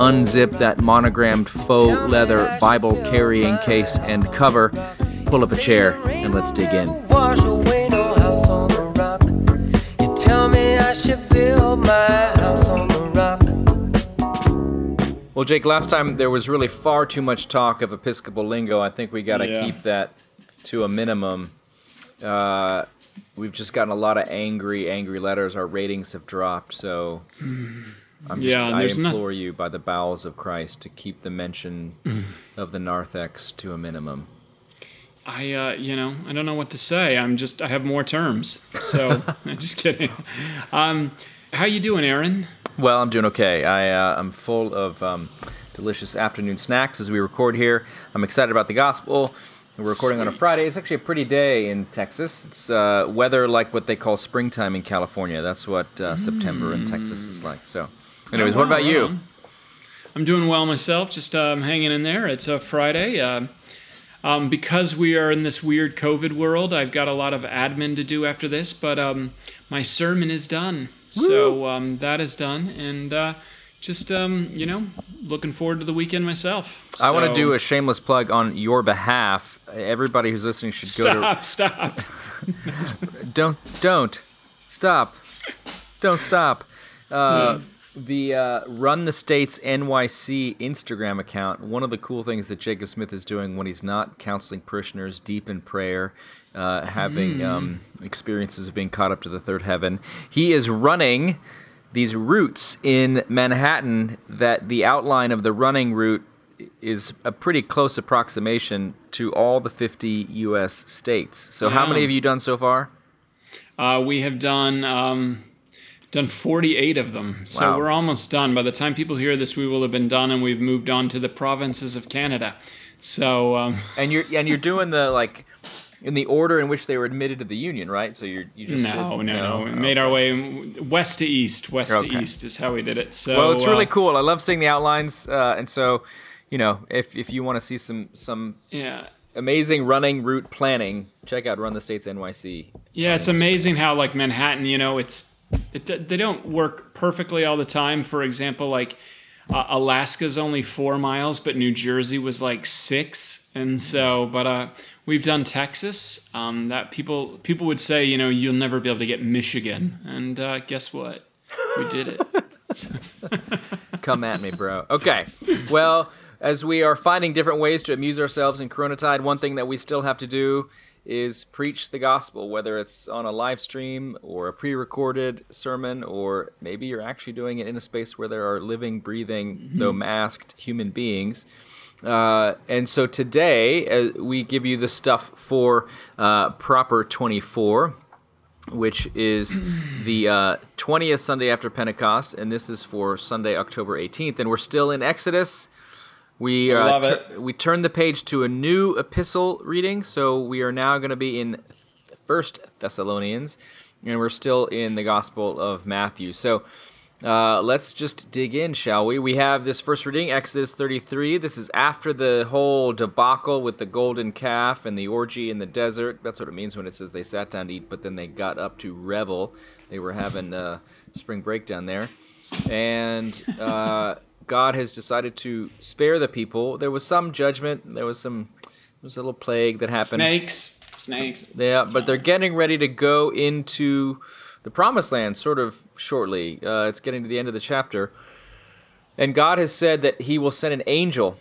unzip that monogrammed faux leather Bible carrying case and cover, pull up a chair, and let's dig in. Well, Jake, last time there was really far too much talk of Episcopal lingo. I think we got to yeah. keep that to a minimum. Uh, we've just gotten a lot of angry, angry letters. Our ratings have dropped, so. I'm just, yeah, I implore you by the bowels of Christ to keep the mention of the narthex to a minimum. I, uh, you know, I don't know what to say. I'm just, I have more terms. So, I'm just kidding. Um, how you doing, Aaron? Well, I'm doing okay. I, uh, I'm full of um, delicious afternoon snacks as we record here. I'm excited about the gospel. We're recording Sweet. on a Friday. It's actually a pretty day in Texas. It's uh, weather like what they call springtime in California. That's what uh, mm. September in Texas is like. So, Anyways, what about you? I'm doing well myself, just um, hanging in there. It's a Friday. Uh, um, because we are in this weird COVID world, I've got a lot of admin to do after this, but um, my sermon is done. Woo! So um, that is done. And uh, just, um, you know, looking forward to the weekend myself. I want to do a shameless plug on your behalf. Everybody who's listening should stop, go to. Stop, stop. don't, don't. Stop. Don't stop. Uh, yeah the uh, Run the States NYC Instagram account. One of the cool things that Jacob Smith is doing when he's not counseling parishioners deep in prayer, uh, having mm. um, experiences of being caught up to the third heaven, he is running these routes in Manhattan. That the outline of the running route is a pretty close approximation to all the 50 U.S. states. So, yeah. how many have you done so far? Uh, we have done. Um done 48 of them. So wow. we're almost done. By the time people hear this, we will have been done, and we've moved on to the provinces of Canada. So um, and you're and you're doing the like in the order in which they were admitted to the union, right? So you're you just no, did, no, no. We made our way west to east. West okay. to east is how we did it. So well, it's really uh, cool. I love seeing the outlines, uh, and so you know, if if you want to see some some yeah amazing running route planning, check out Run the States NYC. Yeah, it's amazing how like Manhattan, you know, it's it, they don't work perfectly all the time. For example, like uh, Alaska's only four miles, but New Jersey was like six, and so but uh, we've done Texas. Um, that people people would say, you know, you'll never be able to get Michigan, and uh, guess what? We did it. Come at me, bro. Okay, well. As we are finding different ways to amuse ourselves in Coronatide, one thing that we still have to do is preach the gospel, whether it's on a live stream or a pre recorded sermon, or maybe you're actually doing it in a space where there are living, breathing, mm-hmm. though masked human beings. Uh, and so today uh, we give you the stuff for uh, Proper 24, which is the 20th uh, Sunday after Pentecost, and this is for Sunday, October 18th. And we're still in Exodus. We uh, tur- we turn the page to a new epistle reading, so we are now going to be in First Thessalonians, and we're still in the Gospel of Matthew. So uh, let's just dig in, shall we? We have this first reading, Exodus 33. This is after the whole debacle with the golden calf and the orgy in the desert. That's what it means when it says they sat down to eat, but then they got up to revel. They were having a spring break down there, and. God has decided to spare the people. There was some judgment. There was some. There was a little plague that happened. Snakes. Snakes. Yeah, but they're getting ready to go into the promised land sort of shortly. Uh, it's getting to the end of the chapter. And God has said that He will send an angel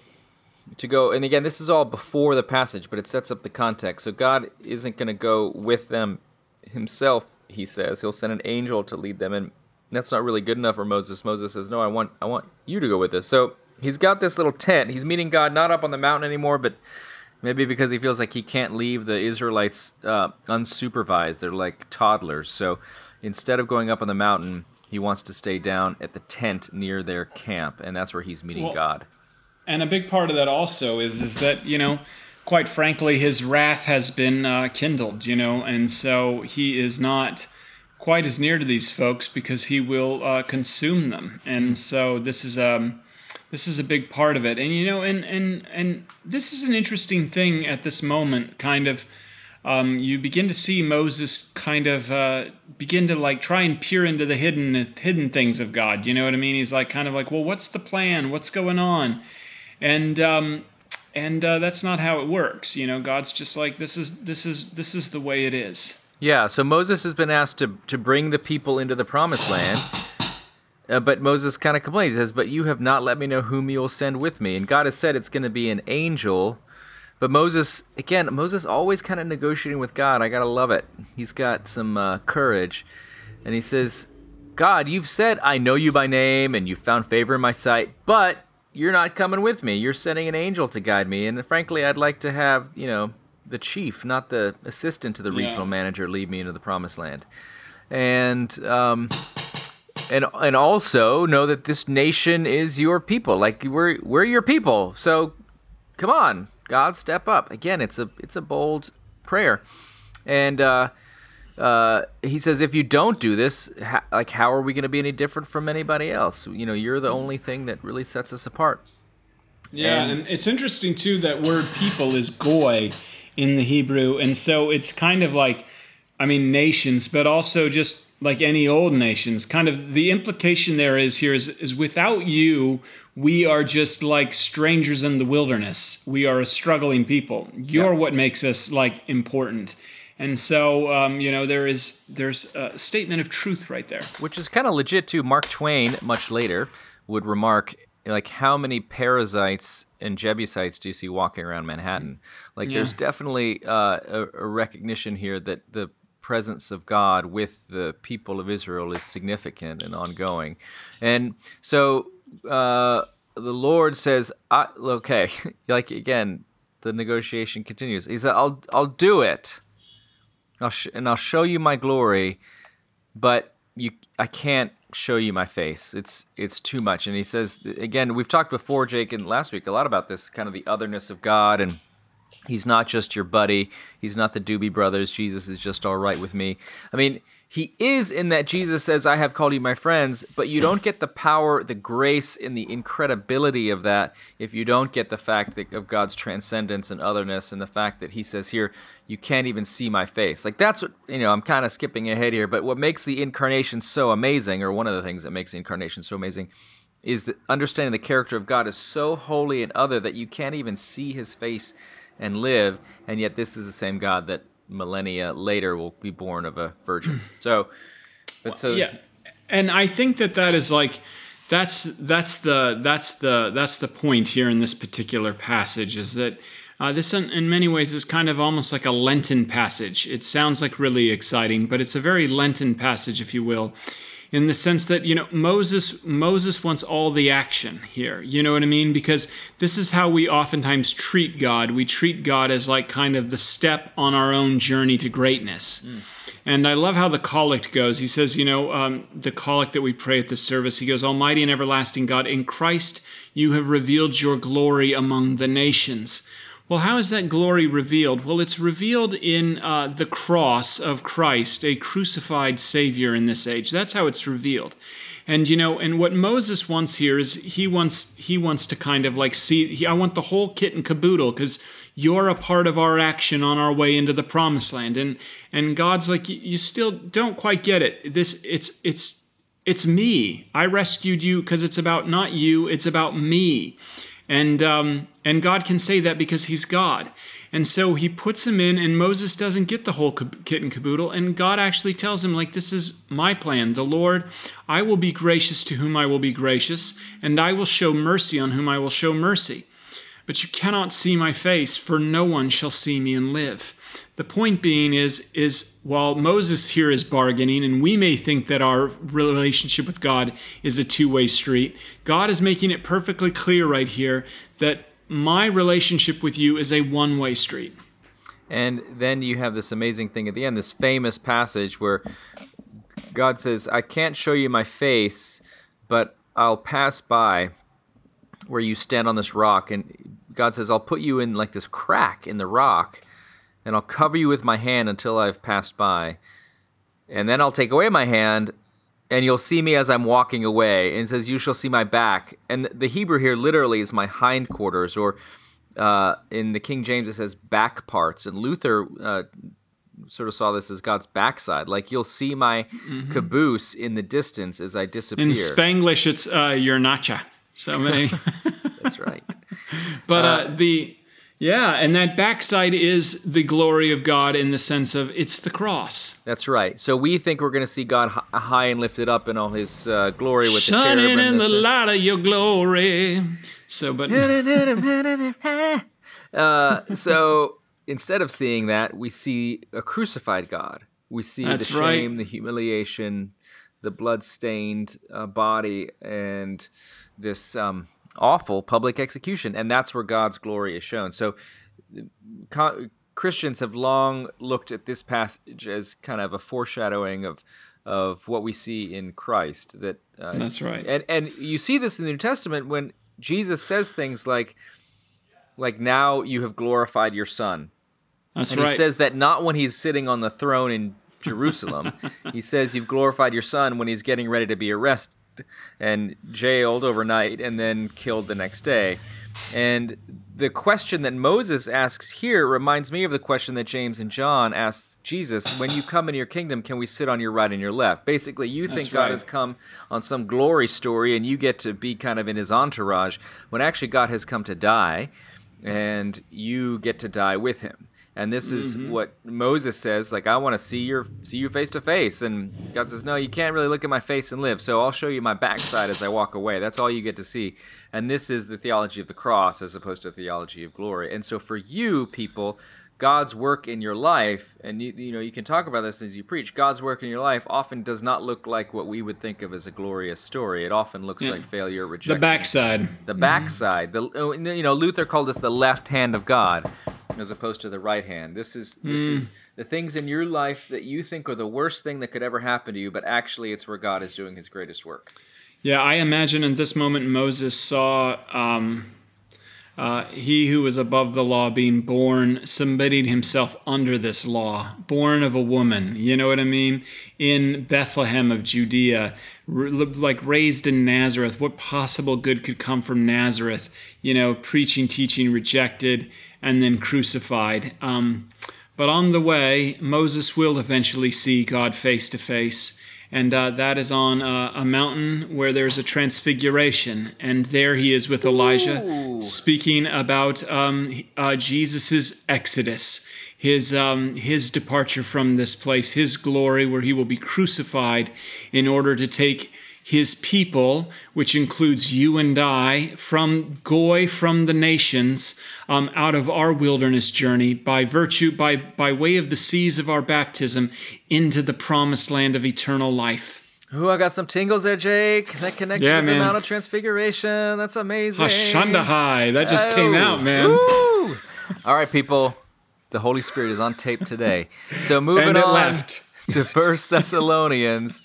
to go. And again, this is all before the passage, but it sets up the context. So God isn't going to go with them Himself, He says. He'll send an angel to lead them. And that's not really good enough for Moses. Moses says, "No, I want I want you to go with this." So he's got this little tent. He's meeting God not up on the mountain anymore, but maybe because he feels like he can't leave the Israelites uh, unsupervised. They're like toddlers. So instead of going up on the mountain, he wants to stay down at the tent near their camp, and that's where he's meeting Well- God. And a big part of that also is is that you know, quite frankly, his wrath has been uh, kindled. You know, and so he is not quite as near to these folks because he will uh, consume them. And so this is um, this is a big part of it. And you know, and and and this is an interesting thing at this moment, kind of. Um, you begin to see Moses kind of uh, begin to like try and peer into the hidden hidden things of God. You know what I mean? He's like kind of like, well, what's the plan? What's going on? and um, and uh, that's not how it works. You know, God's just like this is this is this is the way it is. Yeah, so Moses has been asked to, to bring the people into the promised land. Uh, but Moses kind of complains. He says, But you have not let me know whom you will send with me. And God has said it's going to be an angel. But Moses, again, Moses always kind of negotiating with God. I got to love it. He's got some uh, courage. And he says, God, you've said, I know you by name and you've found favor in my sight, but you're not coming with me. You're sending an angel to guide me. And frankly, I'd like to have, you know, the chief, not the assistant to the Yeah. regional manager, lead me into the promised land. And, um, and and also know that this nation is your people. Like we're we're your people. So come on, God, step up. Again, it's a it's a bold prayer, and uh, uh, he says, if you don't do this, ha- like how are we going to be any different from anybody else? You know, you're the only thing that really sets us apart. Yeah, And- and, it's interesting too that word people is goy in the Hebrew, and so it's kind of like, I mean, nations, but also just like any old nations. Kind of the implication there is here is is without you, we are just like strangers in the wilderness. We are a struggling people. You're what makes us like important. And so, um, you know, there is there's a statement of truth right there. which is kind of legit too. Mark Twain, much later, would remark like how many Perizzites and Jebusites do you see walking around Manhattan? Like, there's definitely uh, a, a recognition here that the presence of God with the people of Israel is significant and ongoing, and so uh, the Lord says, I, "Okay, like again." The negotiation continues. He said, "I'll, I'll do it, I'll sh- and I'll show you my glory, but you I can't show you my face. It's it's too much. And he says again, we've talked before, Jake, and last week a lot about this kind of the otherness of God and he's not just your buddy. He's not the Doobie Brothers. Jesus is just all right with me. I mean, he is in that Jesus says, I have called you my friends, but you don't get the power, the grace, and the incredibility of that if you don't get the fact that, of God's transcendence and otherness and the fact that he says here, you can't even see my face. Like that's what, you know, I'm kind of skipping ahead here, but what makes the incarnation so amazing, or one of the things that makes the incarnation so amazing, is that understanding the character of God is so holy and other that you can't even see his face and live, and yet this is the same God that millennia later will be born of a virgin. So, but so yeah. And i think that that is like that's that's the that's the that's the point here in this particular passage is that uh, this in, in many ways is kind of almost like a lenten passage. It sounds like really exciting but it's a very lenten passage if you will in the sense that you know Moses Moses wants all the action here. You know what I mean? Because this is how we oftentimes treat God. We treat God as like kind of the step on our own journey to greatness. And I love how the collect goes. He says, you know, um, the collect that we pray at the service. He goes, Almighty and everlasting God, in Christ you have revealed your glory among the nations. Well, how is that glory revealed? Well, it's revealed in uh, the cross of Christ, a crucified Savior in this age. That's how it's revealed. And you know, and what Moses wants here is he wants he wants to kind of like see. He, I want the whole kit and caboodle because you're a part of our action on our way into the promised land. And and God's like, you, still don't quite get it. This it's it's it's me. I rescued you because it's about not you. It's about me. And um, and God can say that because He's God. And so He puts him in, and Moses doesn't get the whole kit and caboodle. And God actually tells him, like, this is my plan. The Lord, I will be gracious to whom I will be gracious, and I will show mercy on whom I will show mercy. But you cannot see my face, for no one shall see me and live. The point being is, is while Moses here is bargaining, and we may think that our relationship with God is a two-way street, God is making it perfectly clear right here that my relationship with you is a one-way street. And then you have this amazing thing at the end, this famous passage where God says, I can't show you my face, but I'll pass by where you stand on this rock. And God says, I'll put you in like this crack in the rock, and I'll cover you with my hand until I've passed by. And then I'll take away my hand, and you'll see me as I'm walking away. And it says, You shall see my back. And the Hebrew here literally is my hindquarters, or uh, in the King James it says back parts. And Luther uh, sort of saw this as God's backside. Like you'll see my mm-hmm. caboose in the distance as I disappear. In Spanglish, it's uh, your nacha. So many. That's right. but uh, uh, the yeah, and that backside is the glory of God in the sense of it's the cross. That's right. So we think we're going to see God high and lifted up in all His uh, glory with Shining the cherub in the, the light of Your glory. So, but uh, so instead of seeing that, we see a crucified God. We see That's the shame, right. the humiliation, the blood-stained uh, body, and this um, awful public execution, and that's where God's glory is shown. So, co- Christians have long looked at this passage as kind of a foreshadowing of of what we see in Christ. That uh, that's right, and and you see this in the New Testament when Jesus says things like, like now you have glorified your Son. That's and right. he says that not when he's sitting on the throne in Jerusalem. he says you've glorified your son when he's getting ready to be arrested and jailed overnight and then killed the next day. And the question that Moses asks here reminds me of the question that James and John asked Jesus When you come into your kingdom, can we sit on your right and your left? Basically, you think That's God has come on some glory story and you get to be kind of in his entourage, when actually God has come to die and you get to die with him and this is mm-hmm. what Moses says like I want to see your see you face to face. And God says no you can't really look at my face and live so I'll show you my backside as I walk away. That's all you get to see. And this is the theology of the cross as opposed to the theology of glory. And so for you people God's work in your life and you, you know you can talk about this as you preach God's work in your life often does not look like what we would think of as a glorious story. It often looks yeah. like failure rejection. the backside. The backside. Mm-hmm. the you know Luther called us the left hand of God as opposed to the right hand. This is this mm. is the things in your life that you think are the worst thing that could ever happen to you, but actually it's where God is doing His greatest work. Yeah, I imagine in this moment Moses saw um, uh, he who was above the law being born, submitting himself under this law, born of a woman. You know what I mean? In Bethlehem of Judea, like raised in Nazareth. What possible good could come from Nazareth? You know, preaching, teaching, rejected and then crucified. Um, but on the way, Moses will eventually see God face to face, and uh, that is on uh, a mountain where there's a transfiguration. And there he is with Elijah, Ooh. speaking about um, uh, Jesus' exodus. His, um, his departure from this place, his glory, where he will be crucified in order to take his people, which includes you and I, from Goy, from the nations, um, out of our wilderness journey by virtue, by, by way of the seas of our baptism, into the promised land of eternal life. Ooh, I got some tingles there, Jake. That connection yeah, to the Mount of Transfiguration. That's amazing. High. That just oh. came out, man. Woo. All right, people. The Holy Spirit is on tape today. So moving on left. to First Thessalonians.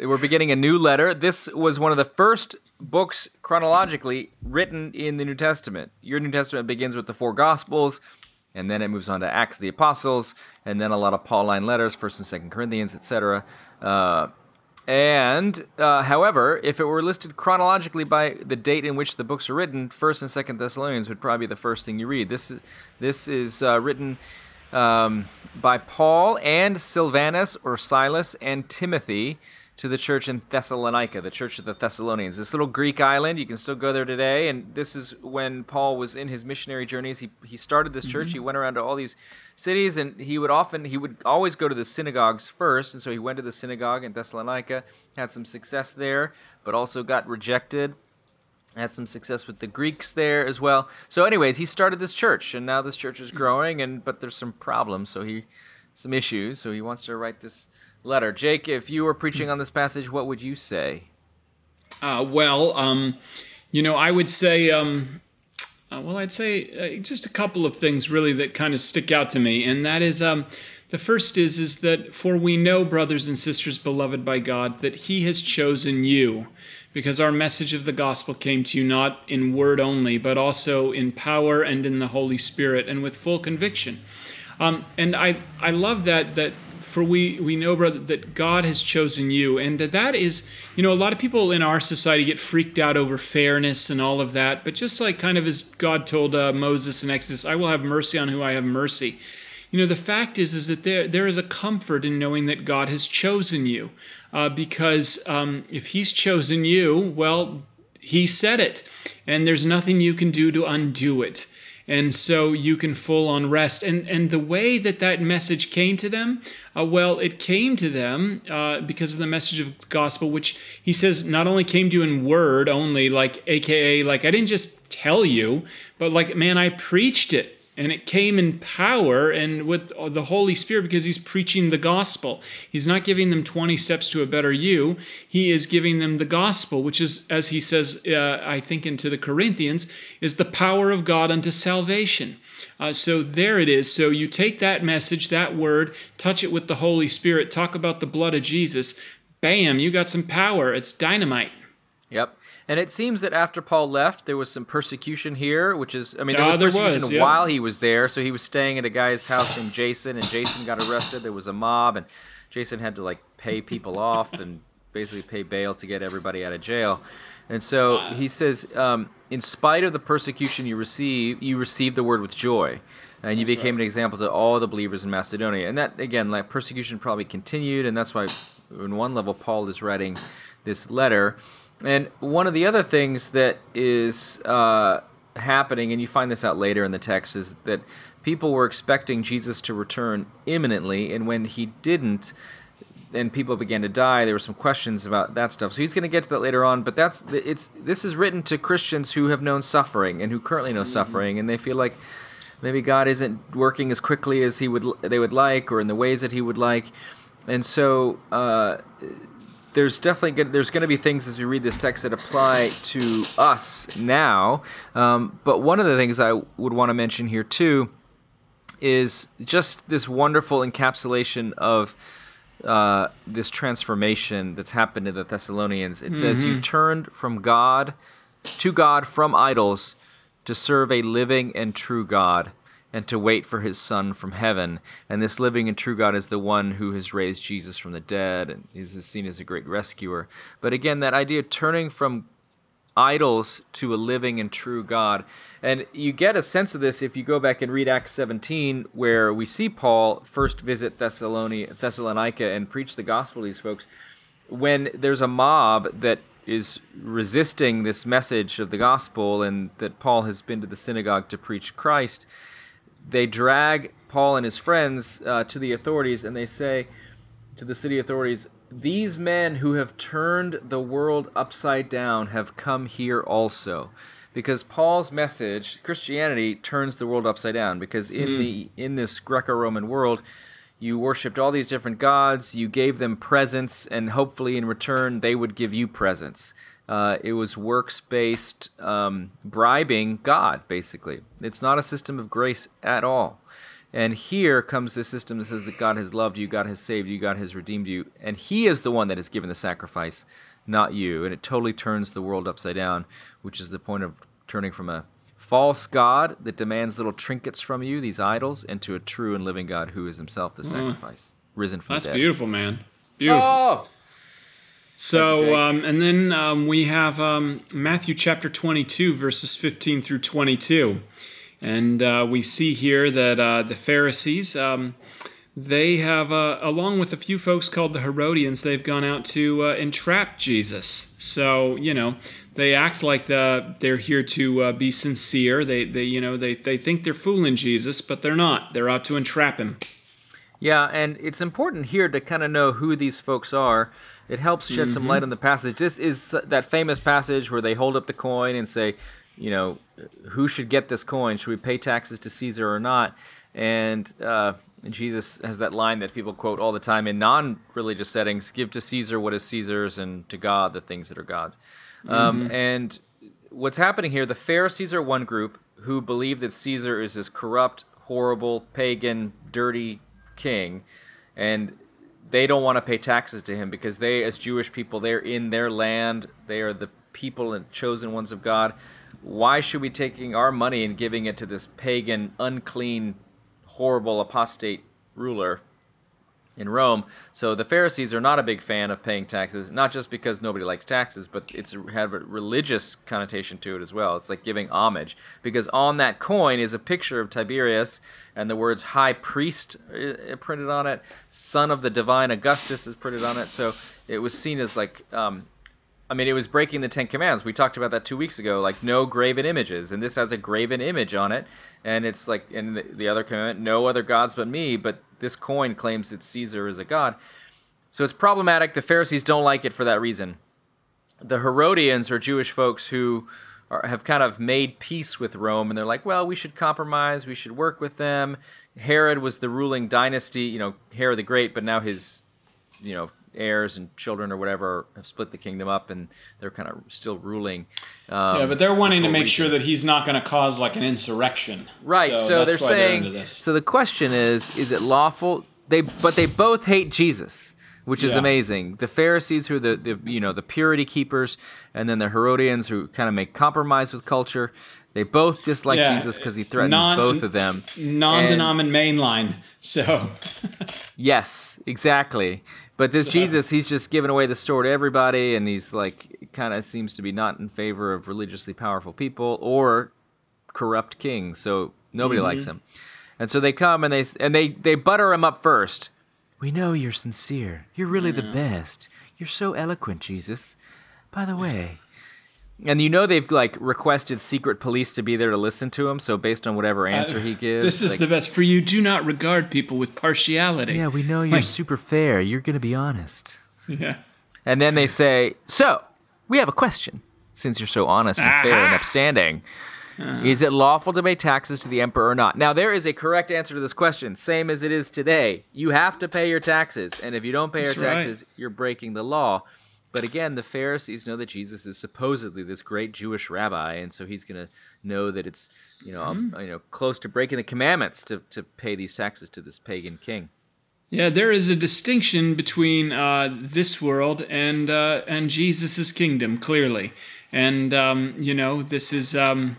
We're beginning a new letter. This was one of the first books chronologically written in the New Testament. Your New Testament begins with the four Gospels, and then it moves on to Acts of the Apostles, and then a lot of Pauline letters, First and Second Corinthians, etc. Uh, and uh, however, if it were listed chronologically by the date in which the books are written, First and Second Thessalonians would probably be the first thing you read. This is this is uh, written um, by Paul and Silvanus or Silas and Timothy to the church in Thessalonica, the church of the Thessalonians. This little Greek island, you can still go there today. And this is when Paul was in his missionary journeys. He, he started this church. Mm-hmm. He went around to all these cities, and he would often, he would always go to the synagogues first. And so he went to the synagogue in Thessalonica, had some success there, but also got rejected. Had some success with the Greeks there as well. So, anyways, he started this church, and now this church is growing. And but there's some problems, so he some issues. So he wants to write this letter. Jake, if you were preaching on this passage, what would you say? Uh, well, um, you know, I would say, um, uh, well, I'd say uh, just a couple of things really that kind of stick out to me, and that is um, The first is is that for we know, brothers and sisters beloved by God, that He has chosen you, because our message of the gospel came to you not in word only, but also in power and in the Holy Spirit, and with full conviction. Um, and I I love that that for we we know brother that god has chosen you and that is you know a lot of people in our society get freaked out over fairness and all of that but just like kind of as god told uh, moses in exodus i will have mercy on who i have mercy. You know the fact is is that there there is a comfort in knowing that god has chosen you uh, because um, if he's chosen you well he said it and there's nothing you can do to undo it and so you can full on rest. And and the way that that message came to them, uh, well, it came to them uh, because of the message of the gospel, which he says not only came to you in word only, like AKA, like I didn't just tell you, but like man, I preached it and it came in power and with the Holy Spirit because he's preaching the gospel. He's not giving them 20 steps to a better you. He is giving them the gospel, which is, as he says, uh, I think, into the Corinthians, is the power of God unto salvation. Uh, so there it is. So you take that message, that word, touch it with the Holy Spirit, talk about the blood of Jesus. Bam, you got some power. It's dynamite. Yep. And it seems that after Paul left, there was some persecution here, which is, I mean, there was there persecution was, yeah. while he was there. So he was staying at a guy's house named Jason, and Jason got arrested. There was a mob, and Jason had to like pay people off and basically pay bail to get everybody out of jail. And so he says, um, in spite of the persecution you receive, you received the word with joy. And you became an example to all the believers in Macedonia. And that, again, like persecution probably continued. And that's why, in one level, Paul is writing this letter. And one of the other things that is uh, happening, and you find this out later in the text, is that people were expecting Jesus to return imminently. And when he didn't, and people began to die. There were some questions about that stuff. So he's going to get to that later on. But that's it's this is written to Christians who have known suffering and who currently know suffering, and they feel like maybe God isn't working as quickly as he would they would like, or in the ways that he would like. And so uh, there's definitely good, there's going to be things as we read this text that apply to us now. Um, but one of the things I would want to mention here too is just this wonderful encapsulation of uh, this transformation that's happened to the Thessalonians. It says, You turned from God to God from idols to serve a living and true God and to wait for his Son from heaven. And this living and true God is the one who has raised Jesus from the dead and is seen as a great rescuer. But again, that idea of turning from idols to a living and true God. And you get a sense of this if you go back and read Acts 17, where we see Paul first visit Thessalonica, and preach the gospel to these folks. When there's a mob that is resisting this message of the gospel and that Paul has been to the synagogue to preach Christ, they drag Paul and his friends uh, to the authorities and they say to the city authorities, These men who have turned the world upside down have come here also. Because Paul's message, Christianity, turns the world upside down. Because in the in this Greco-Roman world, you worshipped all these different gods. You gave them presents, and hopefully in return they would give you presents. Uh, it was works-based um, bribing God, basically. It's not a system of grace at all. And here comes this system that says that God has loved you, God has saved you, God has redeemed you, and He is the one that has given the sacrifice, not you. And it totally turns the world upside down, which is the point of turning from a false God that demands little trinkets from you, these idols, into a true and living God who is Himself the sacrifice, risen from That's the dead. That's beautiful, man. Beautiful. Oh, So, um, and then um, we have um, Matthew chapter 22, verses 15 through 22. And uh, we see here that uh, the Pharisees, um, they have, uh, along with a few folks called the Herodians, they've gone out to uh, entrap Jesus. So, you know, they act like the, they're here to uh, be sincere. They, they, you know, they, they think they're fooling Jesus, but they're not. They're out to entrap him. Yeah, and it's important here to kind of know who these folks are. It helps shed some light on the passage. This is that famous passage where they hold up the coin and say, you know, who should get this coin? Should we pay taxes to Caesar or not? And uh, Jesus has that line that people quote all the time in non religious settings give to Caesar what is Caesar's and to God the things that are God's. Um, and what's happening here, the Pharisees are one group who believe that Caesar is this corrupt, horrible, pagan, dirty king, and they don't want to pay taxes to him because they, as Jewish people, they're in their land. They are the people and chosen ones of God. Why should we taking our money and giving it to this pagan, unclean, horrible apostate ruler? In Rome. So the Pharisees are not a big fan of paying taxes, not just because nobody likes taxes, but it's had a religious connotation to it as well. It's like giving homage because on that coin is a picture of Tiberius and the words high priest uh, printed on it, son of the divine Augustus is printed on it. So it was seen as like um, I mean, it was breaking the Ten Commandments. We talked about that two weeks ago, like no graven images, and this has a graven image on it, and it's like in the, the other commandment, no other gods but me. But this coin claims that Caesar is a god, so it's problematic. The Pharisees don't like it for that reason. The Herodians are Jewish folks who are, have kind of made peace with Rome, and they're like, well, we should compromise, we should work with them. Herod was the ruling dynasty, you know, Herod the Great, but now his, you know, heirs and children or whatever have split the kingdom up and they're kind of still ruling. Um, yeah, but they're wanting to make region. sure that he's not going to cause like an insurrection. Right. So, so they're saying. They're so the question is: Is it lawful? They but they both hate Jesus. Which is yeah. amazing. The Pharisees, who are the, the you know the purity keepers, and then the Herodians, who kind of make compromise with culture. They both dislike yeah, Jesus because he threatens non, both of them. Non-denomin mainline. So. yes, exactly. But this so. Jesus, he's just giving away the store to everybody, and he's like, kind of seems to be not in favor of religiously powerful people or corrupt kings. So nobody mm-hmm. likes him. And so they come and they and they they butter him up first. We know you're sincere. You're really the best. You're so eloquent, Jesus. By the way, and you know they've like requested secret police to be there to listen to him. So based on whatever answer uh, he gives, this is like, the best. For you do not regard people with partiality. Yeah, we know you're like, super fair. You're gonna be honest. Yeah. And then they say, "So, we have a question. Since you're so honest and fair and upstanding, uh, is it lawful to pay taxes to the emperor or not?" Now there is a correct answer to this question, same as it is today. You have to pay your taxes, and if you don't pay your taxes, right. you're breaking the law. But again, the Pharisees know that Jesus is supposedly this great Jewish rabbi, and so he's going to know that it's you know mm-hmm. you know close to breaking the commandments to, to pay these taxes to this pagan king. Yeah, there is a distinction between uh, this world and uh, and Jesus's kingdom, clearly, and um, you know this is um,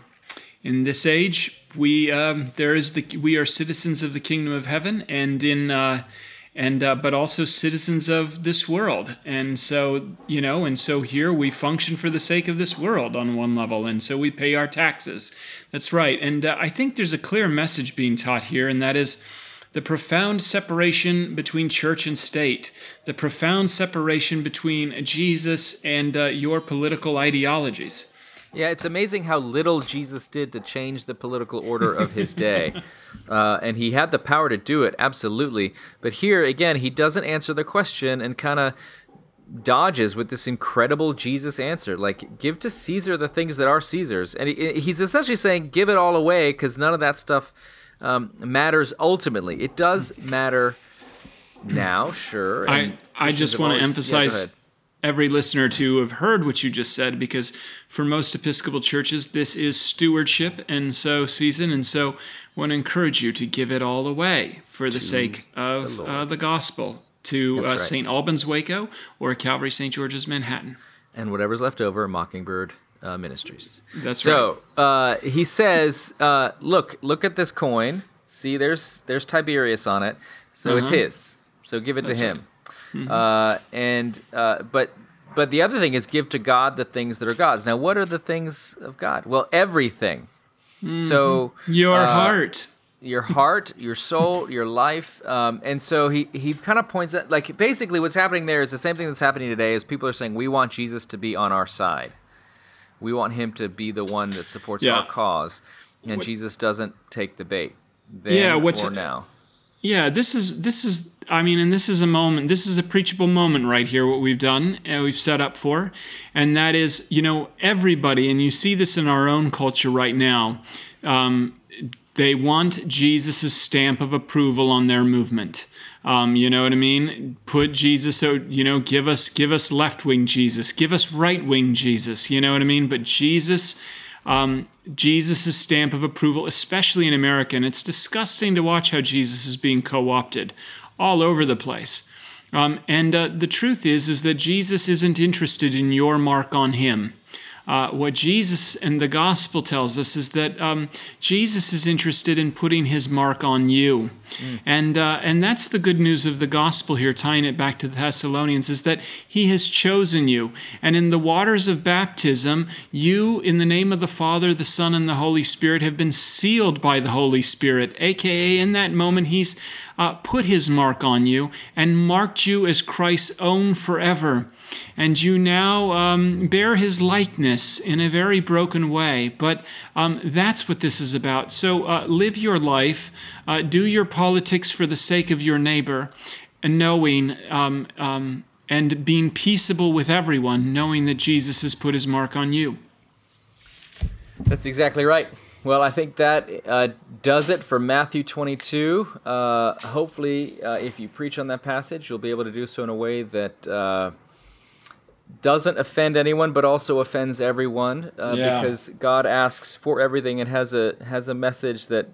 in this age we um, there is the we are citizens of the kingdom of heaven, and in uh, and uh, but also citizens of this world. And so you know and so here we function for the sake of this world on one level and so we pay our taxes. That's right. And uh, i think there's a clear message being taught here and that is the profound separation between church and state the profound separation between jesus and uh, your political ideologies yeah, it's amazing how little Jesus did to change the political order of his day. uh, and he had the power to do it, absolutely. But here, again, he doesn't answer the question and kind of dodges with this incredible Jesus answer. Like, give to Caesar the things that are Caesar's. And he, he's essentially saying, give it all away because none of that stuff um, matters ultimately. It does matter now, sure. I, I just want to emphasize. Every listener to have heard what you just said because for most Episcopal churches, this is stewardship and so season. And so I want to encourage you to give it all away for the sake of the, uh, the gospel to uh, right. St. Albans, Waco, or Calvary St. George's, Manhattan. And whatever's left over, Mockingbird uh, Ministries. That's so, right. So uh, he says, uh, look, look at this coin. See, there's there's Tiberius on it. So uh-huh. it's his. So give it That's to him. Right. Mm-hmm. Uh, and uh, but but the other thing is give to God the things that are God's. Now, what are the things of God? Well, everything. Mm-hmm. So your uh, heart, your heart, your soul, your life. Um, and so he he kind of points out like basically what's happening there is the same thing that's happening today. Is people are saying we want Jesus to be on our side. We want him to be the one that supports yeah. our cause, and what, Jesus doesn't take the bait. Yeah, what's or now? Yeah, this is this is I mean, and this is a moment, this is a preachable moment right here, what we've done and we've set up for. And that is, you know, everybody, and you see this in our own culture right now, um, they want Jesus' stamp of approval on their movement. Um, you know what I mean? Put Jesus, so you know, give us, give us left wing Jesus, give us right wing Jesus. You know what I mean? But Jesus um, Jesus' stamp of approval, especially in America. And it's disgusting to watch how Jesus is being co opted all over the place. Um, and uh, the truth is, is that Jesus isn't interested in your mark on him. Uh, what Jesus and the gospel tells us is that um, Jesus is interested in putting his mark on you. Mm. And, uh, and that's the good news of the gospel here, tying it back to the Thessalonians, is that he has chosen you. And in the waters of baptism, you, in the name of the Father, the Son, and the Holy Spirit, have been sealed by the Holy Spirit, aka in that moment, he's uh, put his mark on you and marked you as Christ's own forever. And you now um, bear his likeness in a very broken way. But um, that's what this is about. So uh, live your life, uh, do your politics for the sake of your neighbor, and knowing um, um, and being peaceable with everyone, knowing that Jesus has put his mark on you. That's exactly right. Well, I think that uh, does it for Matthew 22. Uh, hopefully, uh, if you preach on that passage, you'll be able to do so in a way that uh, doesn't offend anyone, but also offends everyone, uh, yeah. because God asks for everything and has a has a message that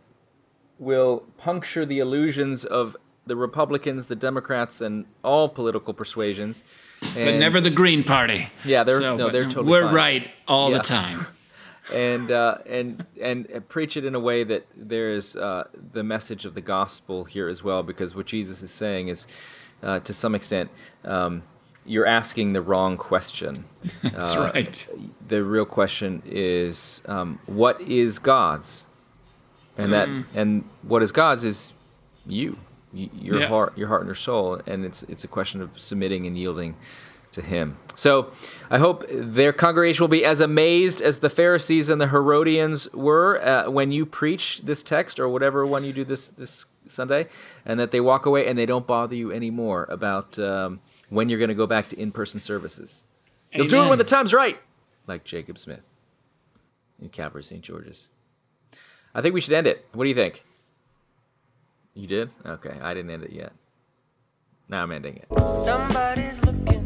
will puncture the illusions of the Republicans, the Democrats, and all political persuasions. And, but never the Green Party. Yeah, they're so, no, they're totally. We're fine. right all yeah. the time. and uh, and and preach it in a way that there is uh, the message of the gospel here as well, because what Jesus is saying is, uh, to some extent, um, you're asking the wrong question. That's uh, right. The real question is, um, what is God's, and mm. that and what is God's is you, your yeah. heart, your heart and your soul, and it's it's a question of submitting and yielding to him. So I hope their congregation will be as amazed as the Pharisees and the Herodians were uh, when you preach this text or whatever one you do this this Sunday, and that they walk away and they don't bother you anymore about um, when you're going to go back to in-person services. Amen. You'll do it when the time's right, like Jacob Smith in Calvary St. George's. I think we should end it. What do you think? You did? Okay, I didn't end it yet. Now I'm ending it. Somebody's looking,